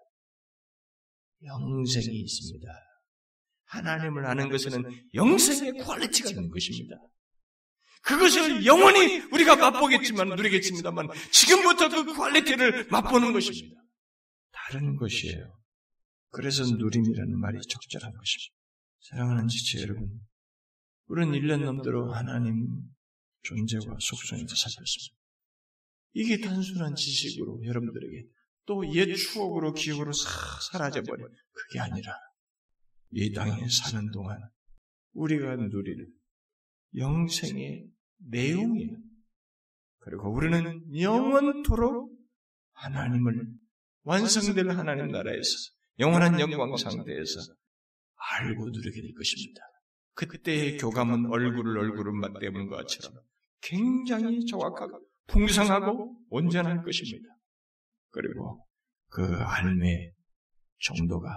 영생이 있습니다. 하나님을 아는 것에는 영생의 quality가 있는 것입니다. 그것을 영원히 우리가 맛보겠지만 누리겠습니다만 지금부터 그 quality를 맛보는 것입니다. 다른 것이에요. 그래서 누림이라는 말이 적절한 것입니다. 사랑하는 지체 여러분, 우리는 1년 넘도록 하나님 존재와 속성에서 살폈습니다. 이게 단순한 지식으로 여러분들에게 또 옛 추억으로 기억으로 싹 사라져버려. 그게 아니라 이 땅에 사는 동안 우리가 누리는 영생의 내용이에요. 그리고 우리는 영원토록 하나님을 완성될 하나님 나라에서 영원한 영광 상태에서 알고 누리게 될 것입니다. 그때의 교감은 얼굴을 얼굴을 맞대는 것처럼 굉장히 정확하고 풍성하고 온전할 것입니다. 그리고 그 알매 정도가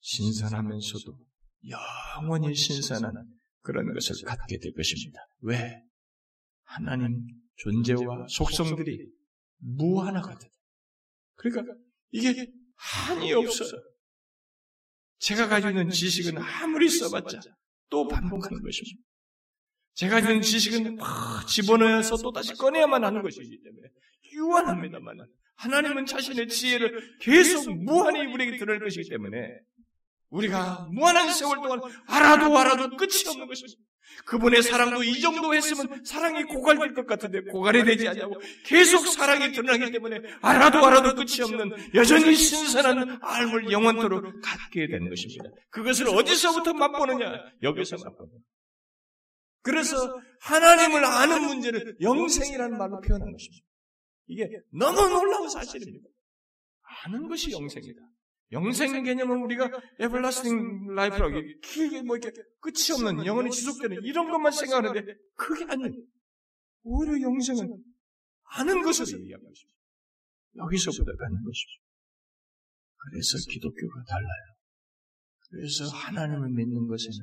신선하면서도 영원히 신선한 그런 것을 갖게 될 것입니다. 왜? 하나님 존재와 속성들이 무하나거든. 그러니까 이게 한이 없어요. 제가 가지고 있는 지식은 아무리 써봤자 또 반복하는 것입니다. 제가 가지고 있는 지식은 막 집어넣어서 또 다시 꺼내야만 하는 것이기 때문에 유한합니다만 하나님은 자신의 지혜를 계속 무한히 우리에게 드러낼 것이기 때문에 우리가 무한한 세월 동안 알아도 알아도 끝이 없는 것입니다. 그분의 사랑도 이 정도 했으면 사랑이 고갈될 것 같은데 고갈이 되지 않냐고 계속 사랑이 드러나기 때문에 알아도 알아도 끝이 없는 여전히 신선한 알을 영원토록 갖게 되는 것입니다. 그것을 어디서부터 맛보느냐? 여기서 맛보는 그래서 하나님을 아는 문제를 영생이라는 말로 표현한 것입니다. 이게 너무 놀라운 사실입니다. 아는 것이 영생이다. 영생 개념은 우리가 everlasting life라고 길게 뭐 이렇게 끝이 없는 영원히 지속되는 이런 것만 생각하는데 그게 아니에요. 오히려 영생은 아는 것을 얘기하는 것입니다. 여기서부터 가는 것입니다. 그래서 기독교가 달라요. 그래서 하나님을 믿는 것에는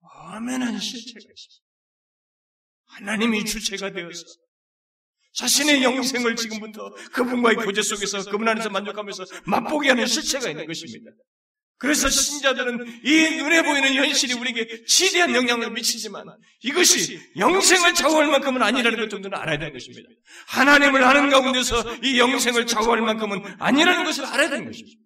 엄연한 실체가 있습니다. 하나님이 주체가 되어서 자신의 영생을 지금부터 그분과의 교제 속에서 그분 안에서 만족하면서 맛보게 하는 실체가 있는 것입니다. 그래서 신자들은 이 눈에 보이는 현실이 우리에게 지대한 영향을 미치지만 이것이 영생을 좌우할 만큼은 아니라는 것 정도는 알아야 되는 것입니다. 하나님을 아는 가운데서 이 영생을 좌우할 만큼은 아니라는 것을 알아야 되는 것입니다.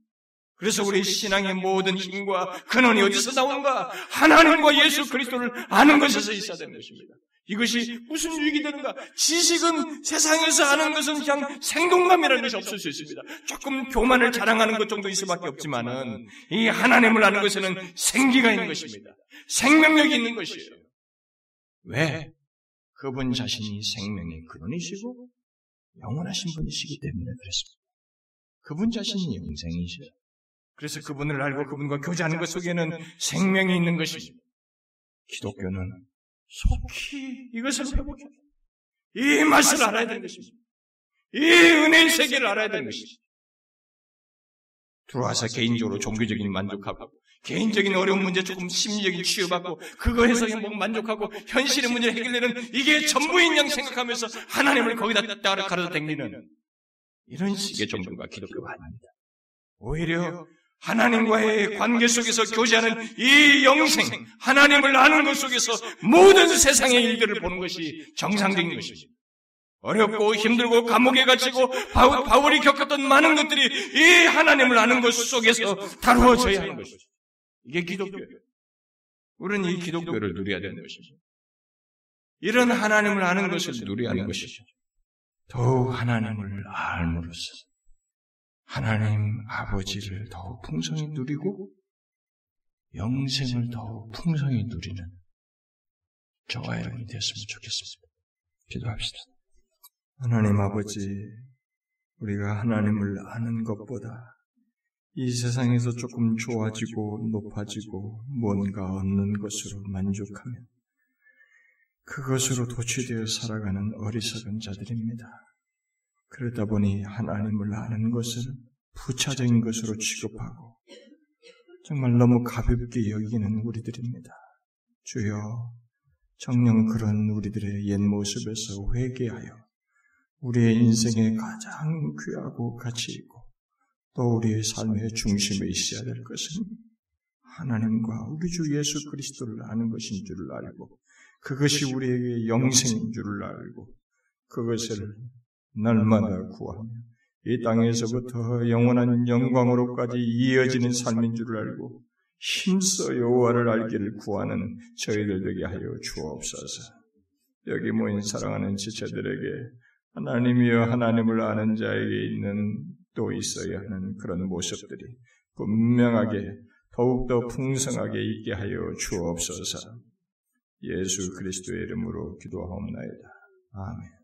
그래서 우리 신앙의 모든 힘과 근원이 어디서 나오는가? 하나님과 예수 그리스도를 아는 것에서 있어야 되는 것입니다. 이것이 무슨 유익이 되는가? 지식은 세상에서 아는 것은 그냥 생동감이라는 것이 없을 수 있습니다. 조금 교만을 자랑하는 것 정도 있을 수밖에 없지만은 이 하나님을 아는 것에는 생기가 있는 것입니다. 생명력이 있는 것이에요. 왜? 그분 자신이 생명의 근원이시고 영원하신 분이시기 때문에 그렇습니다. 그분 자신이 영생이시죠. 그래서 그분을 알고 그분과 교제하는 것 속에는 생명이 있는 것입니다. 기독교는 속히 이것을 회복해야 이 맛을 알아야 되는 것입니다. 이 은혜의 세계를 알아야 되는 것입니다. 들어와서 개인적으로 종교적인 만족하고 개인적인 어려운 문제 조금 심리적인 치유받고 그거에서 뭐 만족하고 현실의 문제를 해결되는 이게 전부인 양 생각하면서 하나님을 거기다 따라 가르쳐 댕기는 이런 식의 종교가 기독교가 아닙니다. 오히려 하나님과의 관계 속에서 교제하는 이 영생, 하나님을 아는 것 속에서 모든 세상의 일들을 보는 것이 정상적인 것입니다. 어렵고 힘들고 감옥에 갇히고 바울 이 겪었던 많은 것들이 이 하나님을 아는 것 속에서 다루어져야 하는 것이죠. 이게 기독교예요. 우리는 이 기독교를 누려야 되는 것이죠. 이런 하나님을 아는 것을 누려야 하는 것이죠. 더욱 하나님을 알므로써 하나님 아버지를 더욱 풍성히 누리고 영생을 더욱 풍성히 누리는 저와 여러분이 되었으면 좋겠습니다. 기도합시다. 하나님 아버지, 우리가 하나님을 아는 것보다 이 세상에서 조금 좋아지고 높아지고 뭔가 얻는 것으로 만족하면 그것으로 도취되어 살아가는 어리석은 자들입니다. 그러다 보니 하나님을 아는 것을 부차적인 것으로 취급하고 정말 너무 가볍게 여기는 우리들입니다. 주여, 정녕 그런 우리들의 옛 모습에서 회개하여 우리의 인생에 가장 귀하고 가치 있고 또 우리의 삶의 중심에 있어야 될 것은 하나님과 우리 주 예수 그리스도를 아는 것인 줄을 알고 그것이 우리에게 영생인 줄을 알고 그것을 날마다 구하며 이 땅에서부터 영원한 영광으로까지 이어지는 삶인 줄을 알고 힘써 여호와를 알기를 구하는 저희들 되게 하여 주옵소서. 여기 모인 사랑하는 지체들에게 하나님이여 하나님을 아는 자에게 있는 또 있어야 하는 그런 모습들이 분명하게 더욱더 풍성하게 있게 하여 주옵소서. 예수 그리스도의 이름으로 기도하옵나이다. 아멘.